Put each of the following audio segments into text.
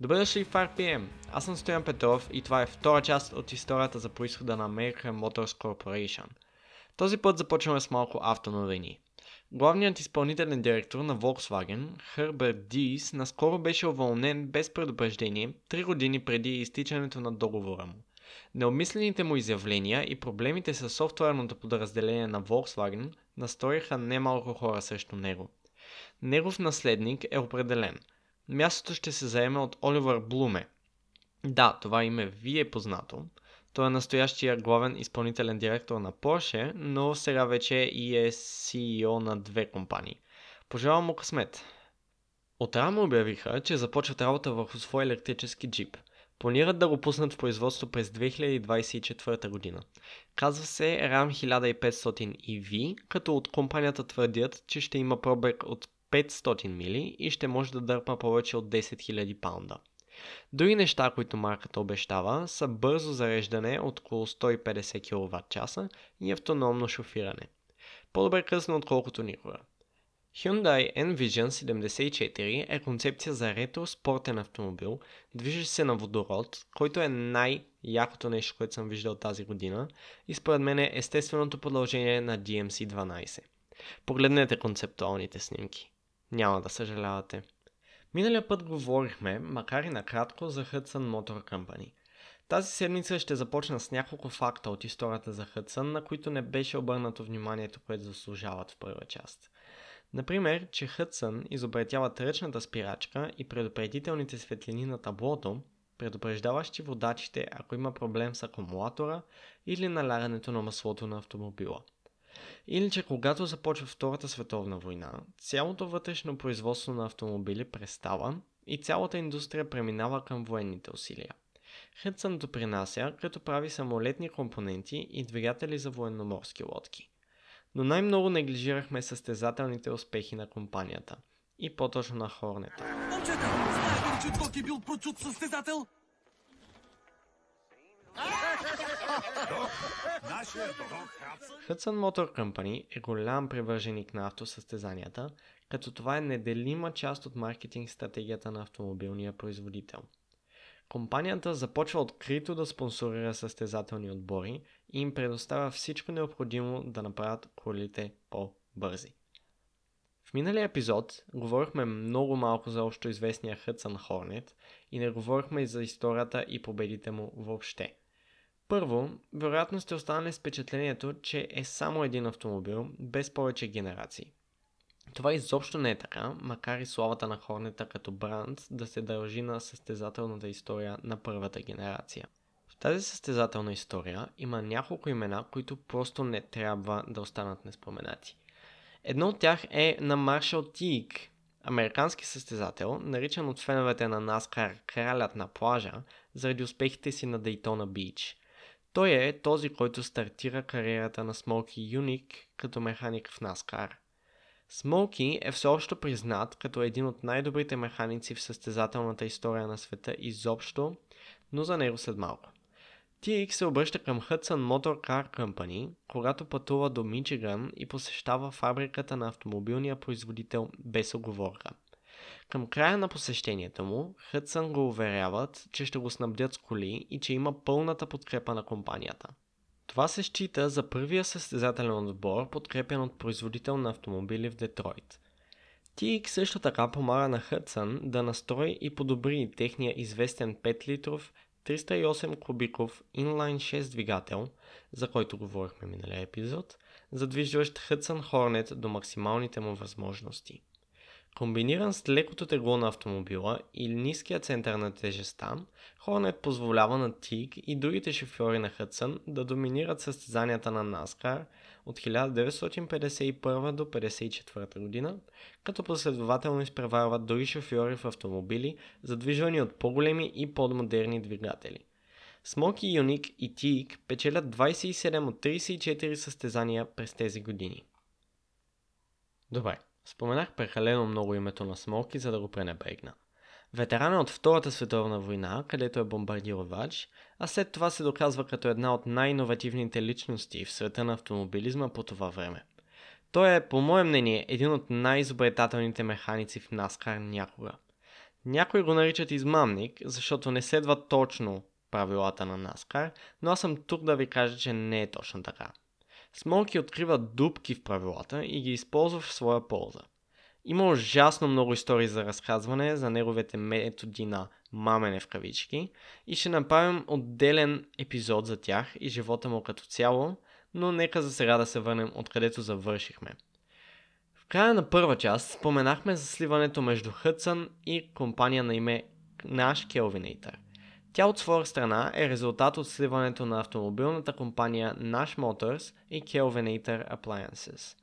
Добре дошли в RPM. Аз съм Стоян Петров и това е втора част от историята за происхода на American Motors Corporation. Този път започваме с малко автоновини. Главният изпълнителен директор на Volkswagen, Хърберт Дис, наскоро беше уволнен без предупреждение, 3 години преди изтичането на договора му. Необмислените му изявления и проблемите с софтуерното подразделение на Volkswagen насториха немалко хора срещу него. Негов наследник е определен. Мястото ще се заеме от Оливър Блуме. Да, това име ви е познато. Той е настоящия главен изпълнителен директор на Porsche, но сега вече и е CEO на две компании. Пожелавам му късмет. От рано обявиха, че започват работа върху свой електрически джип. Планират да го пуснат в производство през 2024 година. Казва се RAM 1500 EV, като от компанията твърдят, че ще има пробег от 500 мили и ще може да дърпа повече от 10 000 паунда. Други неща, които марката обещава, са бързо зареждане от около 150 кВт часа и автономно шофиране. По-добре късно, отколкото никога. Hyundai Envision 74 е концепция за ретро спортен автомобил, движещ се на водород, който е най-якото нещо, което съм виждал тази година и според мен е естественото продължение на DMC-12. Погледнете концептуалните снимки. Няма да съжалявате. Миналия път говорихме, макар и накратко, за Hudson Motor Company. Тази седмица ще започна с няколко факта от историята за Hudson, на които не беше обърнато вниманието, което заслужават в първа част. Например, че Hudson изобретява ръчната спирачка и предупредителните светлини на таблото, предупреждаващи водачите, ако има проблем с акумулатора или налягането на маслото на автомобила – или че когато започва Втората световна война, цялото вътрешно производство на автомобили престава и цялата индустрия преминава към военните усилия. Хътсън допринася, като прави самолетни компоненти и двигатели за военноморски лодки. Но най-много неглижирахме състезателните успехи на компанията и по-точно на Хорнета. Момчета, знаете ли, че Док е бил прочут състезател? Hudson Motor Company е голям привърженик на автосъстезанията, като това е неделима част от маркетинг стратегията на автомобилния производител. Компанията започва открито да спонсорира състезателни отбори и им предоставя всичко необходимо да направят колите по-бързи. В миналия епизод говорихме много малко за общо известния Hudson Hornet и не говорихме и за историята и победите му въобще – първо, вероятно сте останали с впечатлението, че е само един автомобил, без повече генерации. Това изобщо не е така, макар и славата на Хорнета като бранд да се дължи на състезателната история на първата генерация. В тази състезателна история има няколко имена, които просто не трябва да останат неспоменати. Едно от тях е на Маршал Тиг, американски състезател, наричан от феновете на Наскар кралят на плажа, заради успехите си на Дейтона Бич – той е този, който стартира кариерата на Смоки Юник като механик в Наскар. Смоки е всеобщо признат като един от най-добрите механици в състезателната история на света изобщо, но за него след малко. TX се обръща към Hudson Motor Car Company, когато пътува до Мичиган и посещава фабриката на автомобилния производител без оговорка – към края на посещението му, Хътсън го уверяват, че ще го снабдят с коли и че има пълната подкрепа на компанията. Това се счита за първия състезателен отбор, подкрепен от производител на автомобили в Детройт. TX също така помага на Хътсън да настрои и подобри техния известен 5 литров 308 кубиков inline 6 двигател, за който говорихме миналия епизод, задвижващ Hudson Hornet до максималните му възможности. Комбиниран с лекото тегло на автомобила и ниския център на тежестта, Hornet позволява на Тиг и другите шофьори на Хътсън да доминират състезанията на NASCAR от 1951 до 1954 година, като последователно изпреварват други шофьори в автомобили, задвижвани от по-големи и по-модерни двигатели. Смоки Юник и Тиг печелят 27 от 34 състезания през тези години. Добре, Споменах прекалено много името на Смоки, за да го пренебрегна. Ветеран е от Втората световна война, където е бомбардировач, а след това се доказва като една от най-инновативните личности в света на автомобилизма по това време. Той е, по мое мнение, един от най-изобретателните механици в Наскар някога. Някои го наричат измамник, защото не следва точно правилата на NASCAR, но аз съм тук да ви кажа, че не е точно така. Смолки открива дупки в правилата и ги използва в своя полза. Има ужасно много истории за разказване за неговите методи на мамене в кавички и ще направим отделен епизод за тях и живота му като цяло, но нека за сега да се върнем откъдето завършихме. В края на първа част споменахме за сливането между Hudson и компания на име наш Kelvinator. Тя от своя страна е резултат от сливането на автомобилната компания Nash Motors и Kelvinator Appliances.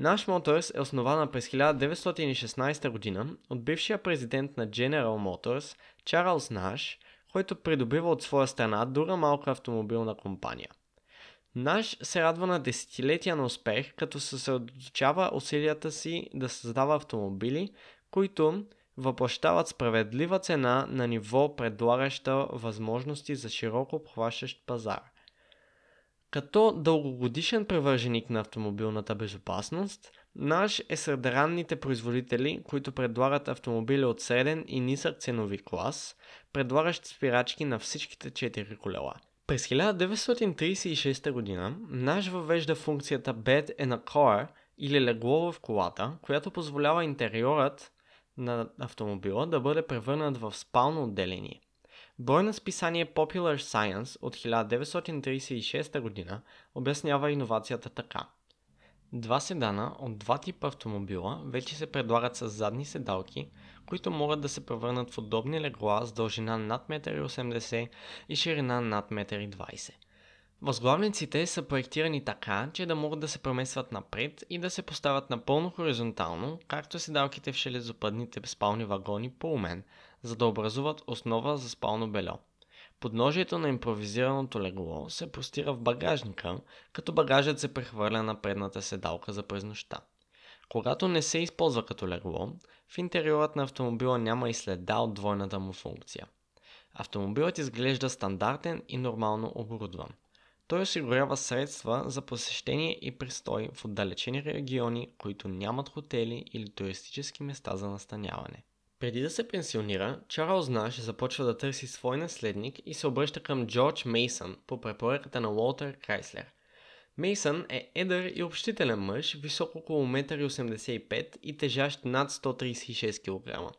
Nash Motors е основана през 1916 година от бившия президент на General Motors Чарлз Наш, който придобива от своя страна друга малка автомобилна компания. Наш се радва на десетилетия на успех, като съсредоточава усилията си да създава автомобили, които въплащават справедлива цена на ниво предлагаща възможности за широко обхващащ пазар. Като дългогодишен привърженик на автомобилната безопасност, Наш е сред ранните производители, които предлагат автомобили от среден и нисък ценови клас, предлагащ спирачки на всичките 4 колела. През 1936 г. Наш въвежда функцията Bed in a Car или легло в колата, която позволява интериорът на автомобила да бъде превърнат в спално отделение. Брой на списание Popular Science от 1936 г. обяснява иновацията така. Два седана от два типа автомобила вече се предлагат с задни седалки, които могат да се превърнат в удобни легла с дължина над 1,80 м и ширина над 1,20 м. Възглавниците са проектирани така, че да могат да се преместват напред и да се поставят напълно хоризонтално, както седалките в железопътните спални вагони по умен, за да образуват основа за спално бельо. Подножието на импровизираното легло се простира в багажника, като багажът се прехвърля на предната седалка за през нощта. Когато не се използва като легло, в интериорът на автомобила няма и следа от двойната му функция. Автомобилът изглежда стандартен и нормално оборудван. Той осигурява средства за посещение и престой в отдалечени региони, които нямат хотели или туристически места за настаняване. Преди да се пенсионира, Чарлз Наш започва да търси свой наследник и се обръща към Джордж Мейсън по препоръката на Уолтер Крайслер. Мейсън е едър и общителен мъж, висок около 1,85 м и тежащ над 136 кг.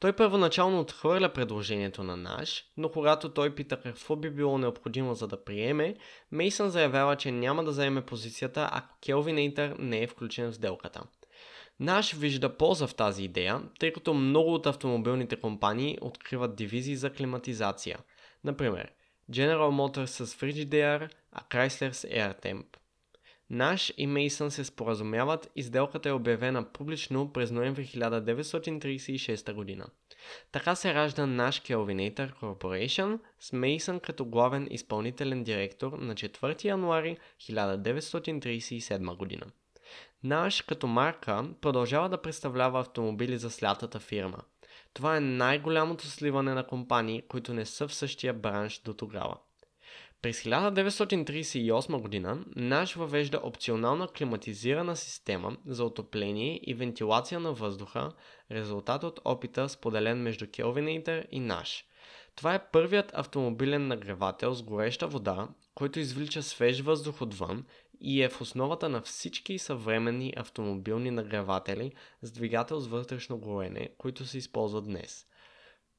Той първоначално отхвърля предложението на Наш, но когато той пита какво би било необходимо за да приеме, Мейсън заявява, че няма да заеме позицията, ако Келвинейтър не е включен в сделката. Наш вижда полза в тази идея, тъй като много от автомобилните компании откриват дивизии за климатизация. Например, General Motors с Frigidaire, а Chrysler с AirTemp. Наш и Мейсън се споразумяват и сделката е обявена публично през ноември 1936 година. Така се ражда наш Kelvinator Corporation с Мейсън като главен изпълнителен директор на 4 януари 1937 година. Наш като марка продължава да представлява автомобили за слятата фирма. Това е най-голямото сливане на компании, които не са в същия бранш до тогава. През 1938 година Наш въвежда опционална климатизирана система за отопление и вентилация на въздуха, резултат от опита споделен между Kelvinator и Наш. Това е първият автомобилен нагревател с гореща вода, който извлича свеж въздух отвън и е в основата на всички съвременни автомобилни нагреватели с двигател с вътрешно горене, които се използват днес.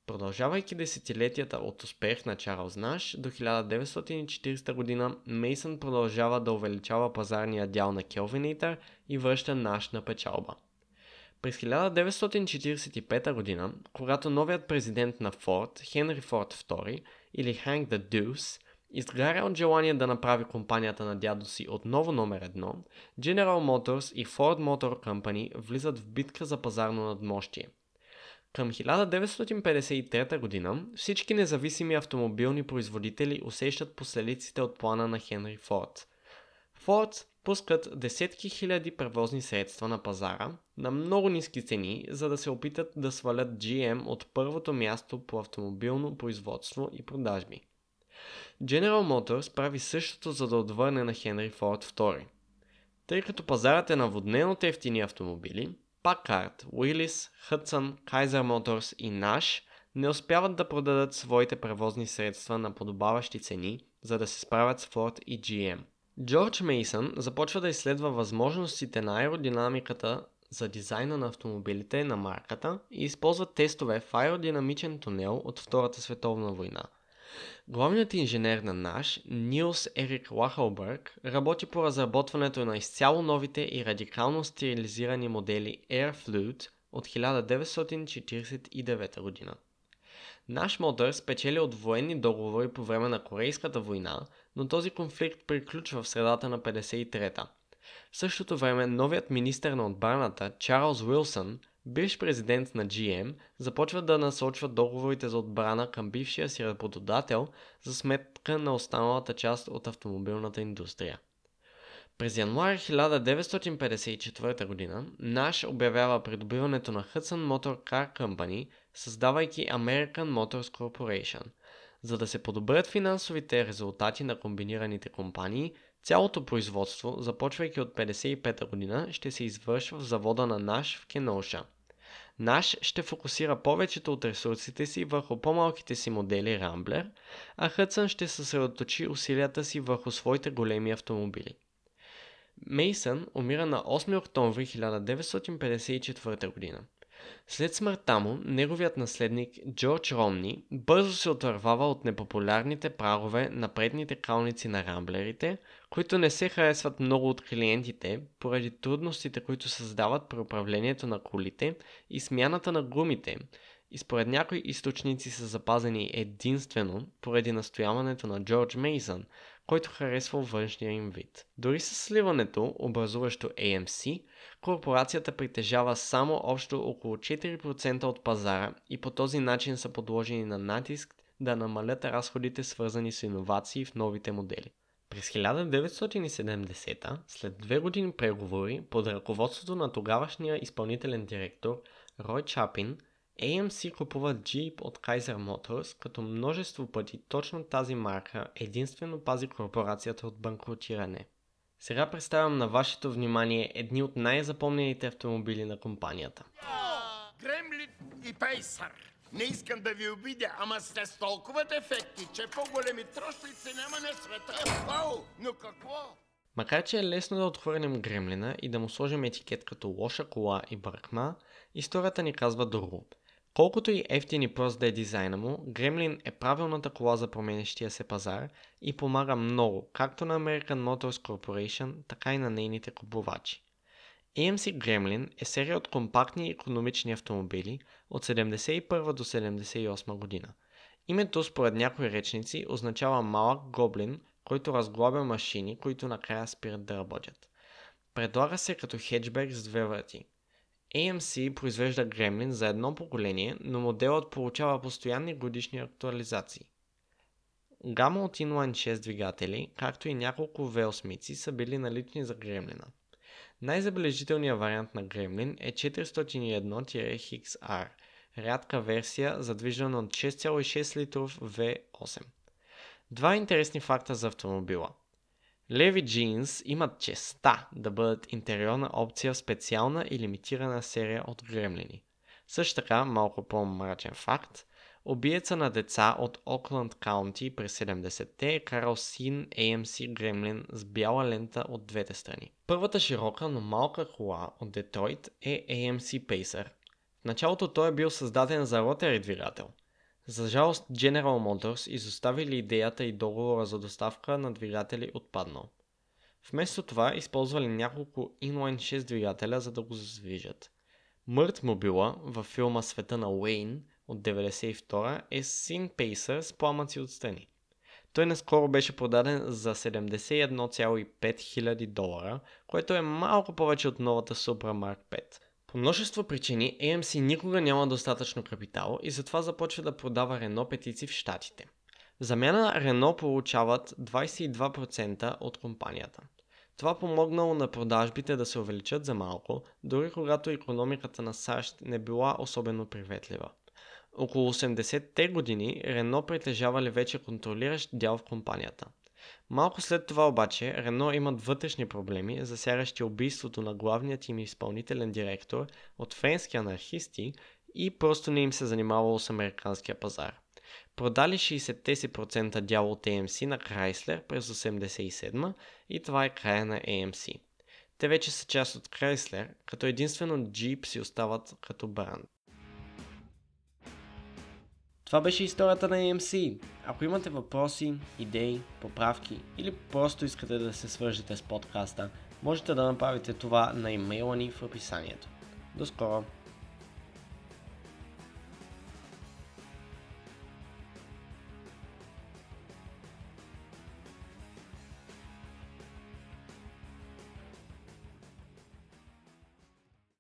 Продължавайки десетилетията от успех на Чарлз Наш, до 1940 година Мейсън продължава да увеличава пазарния дял на Kelvinator и връща Наш на печалба. През 1945 година, когато новият президент на Форд, Хенри Форд II или Ханк the Deuce, Изгаря от желание да направи компанията на дядо си отново номер едно, General Motors и Ford Motor Company влизат в битка за пазарно надмощие. Към 1953 година всички независими автомобилни производители усещат последиците от плана на Хенри Форд. Форд пускат десетки хиляди превозни средства на пазара на много ниски цени, за да се опитат да свалят GM от първото място по автомобилно производство и продажби. General Motors прави същото за да отвърне на Хенри Форд II. Тъй като пазарът е наводнен от ефтини автомобили, Packard, Willis, Hudson, Kaiser Motors и Nash не успяват да продадат своите превозни средства на подобаващи цени, за да се справят с Ford и GM. Джордж Мейсън започва да изследва възможностите на аеродинамиката за дизайна на автомобилите на марката и използва тестове в аеродинамичен тунел от Втората световна война. Главният инженер на НАШ, Нилс Ерик Лахълбърг, работи по разработването на изцяло новите и радикално стилизирани модели Air Flute от 1949 година. Наш мотор спечели от военни договори по време на Корейската война, но този конфликт приключва в средата на 53-та. В същото време новият министър на отбраната Чарлз Уилсън, бивш президент на GM, започва да насочва договорите за отбрана към бившия си работодател за сметка на останалата част от автомобилната индустрия. През януари 1954 г. Наш обявява придобиването на Hudson Motor Car Company, създавайки American Motors Corporation. За да се подобрят финансовите резултати на комбинираните компании, цялото производство, започвайки от 1955 година, ще се извършва в завода на Наш в Кеноша. Наш ще фокусира повечето от ресурсите си върху по-малките си модели Рамблер, а Хътсън ще съсредоточи усилията си върху своите големи автомобили. Мейсън умира на 8 октомври 1954 година. След смъртта му, неговият наследник Джордж Ромни бързо се отървава от непопулярните прагове на предните кралници на рамблерите, които не се харесват много от клиентите, поради трудностите, които създават при управлението на колите и смяната на гумите, и според някои източници са запазени единствено поради настояването на Джордж Мейсън, който харесва външния им вид. Дори с сливането, образуващо AMC, корпорацията притежава само общо около 4% от пазара и по този начин са подложени на натиск да намалят разходите свързани с иновации в новите модели. През 1970, след две години преговори под ръководството на тогавашния изпълнителен директор Рой Чапин, AMC купува Jeep от Kaiser Motors, като множество пъти точно тази марка единствено пази корпорацията от банкротиране. Сега представям на вашето внимание едни от най-запомнените автомобили на компанията. Гремлин и Пейсър. Не искам да ви обидя, ама сте с толкова дефекти, че по-големи трошлици няма на света. Ау, но какво? Макар че е лесно да отхвърнем Гремлина и да му сложим етикет като лоша кола и бъркма, историята ни казва друго. Колкото и ефтин и прост да е дизайна му, Gremlin е правилната кола за променещия се пазар и помага много както на American Motors Corporation, така и на нейните купувачи. AMC Gremlin е серия от компактни и економични автомобили от 71 до 78 година. Името според някои речници означава малък гоблин, който разглобя машини, които накрая спират да работят. Предлага се като хеджбек с две врати – AMC произвежда Gremlin за едно поколение, но моделът получава постоянни годишни актуализации. Гама от Inline 6 двигатели, както и няколко V8 са били налични за Gremlin. Най-забележителният вариант на Gremlin е 401-XR, рядка версия, задвижена от 6,6 литров V8. Два интересни факта за автомобила – Леви Jeans имат честа да бъдат интериорна опция в специална и лимитирана серия от гремлини. Също така, малко по-мрачен факт, убиеца на деца от Окланд Каунти през 70-те е карал син AMC Gremlin с бяла лента от двете страни. Първата широка, но малка кола от Детройт е AMC Pacer. В началото той е бил създаден за ротери двигател – за жалост General Motors изоставили идеята и договора за доставка на двигатели отпаднал. Вместо това използвали няколко inline 6 двигателя за да го задвижат. Мърт мобила във филма Света на Уейн от 92 е син Пейсър с пламъци отстрани. Той наскоро беше продаден за 71,5 хиляди долара, което е малко повече от новата Supra Mark 5. По множество причини AMC никога няма достатъчно капитал и затова започва да продава Рено петици в Штатите. В замяна Рено получават 22% от компанията. Това помогнало на продажбите да се увеличат за малко, дори когато економиката на САЩ не била особено приветлива. Около 80-те години Рено притежавали вече контролиращ дял в компанията. Малко след това обаче Рено имат вътрешни проблеми, засягащи убийството на главният им изпълнителен директор от френски анархисти и просто не им се занимавало с американския пазар. Продали 60% дял от AMC на Chrysler през 87 и това е края на AMC. Те вече са част от Chrysler, като единствено Jeep си остават като бранд. Това беше историята на AMC. Ако имате въпроси, идеи, поправки или просто искате да се свържете с подкаста, можете да направите това на имейла ни в описанието. До скоро!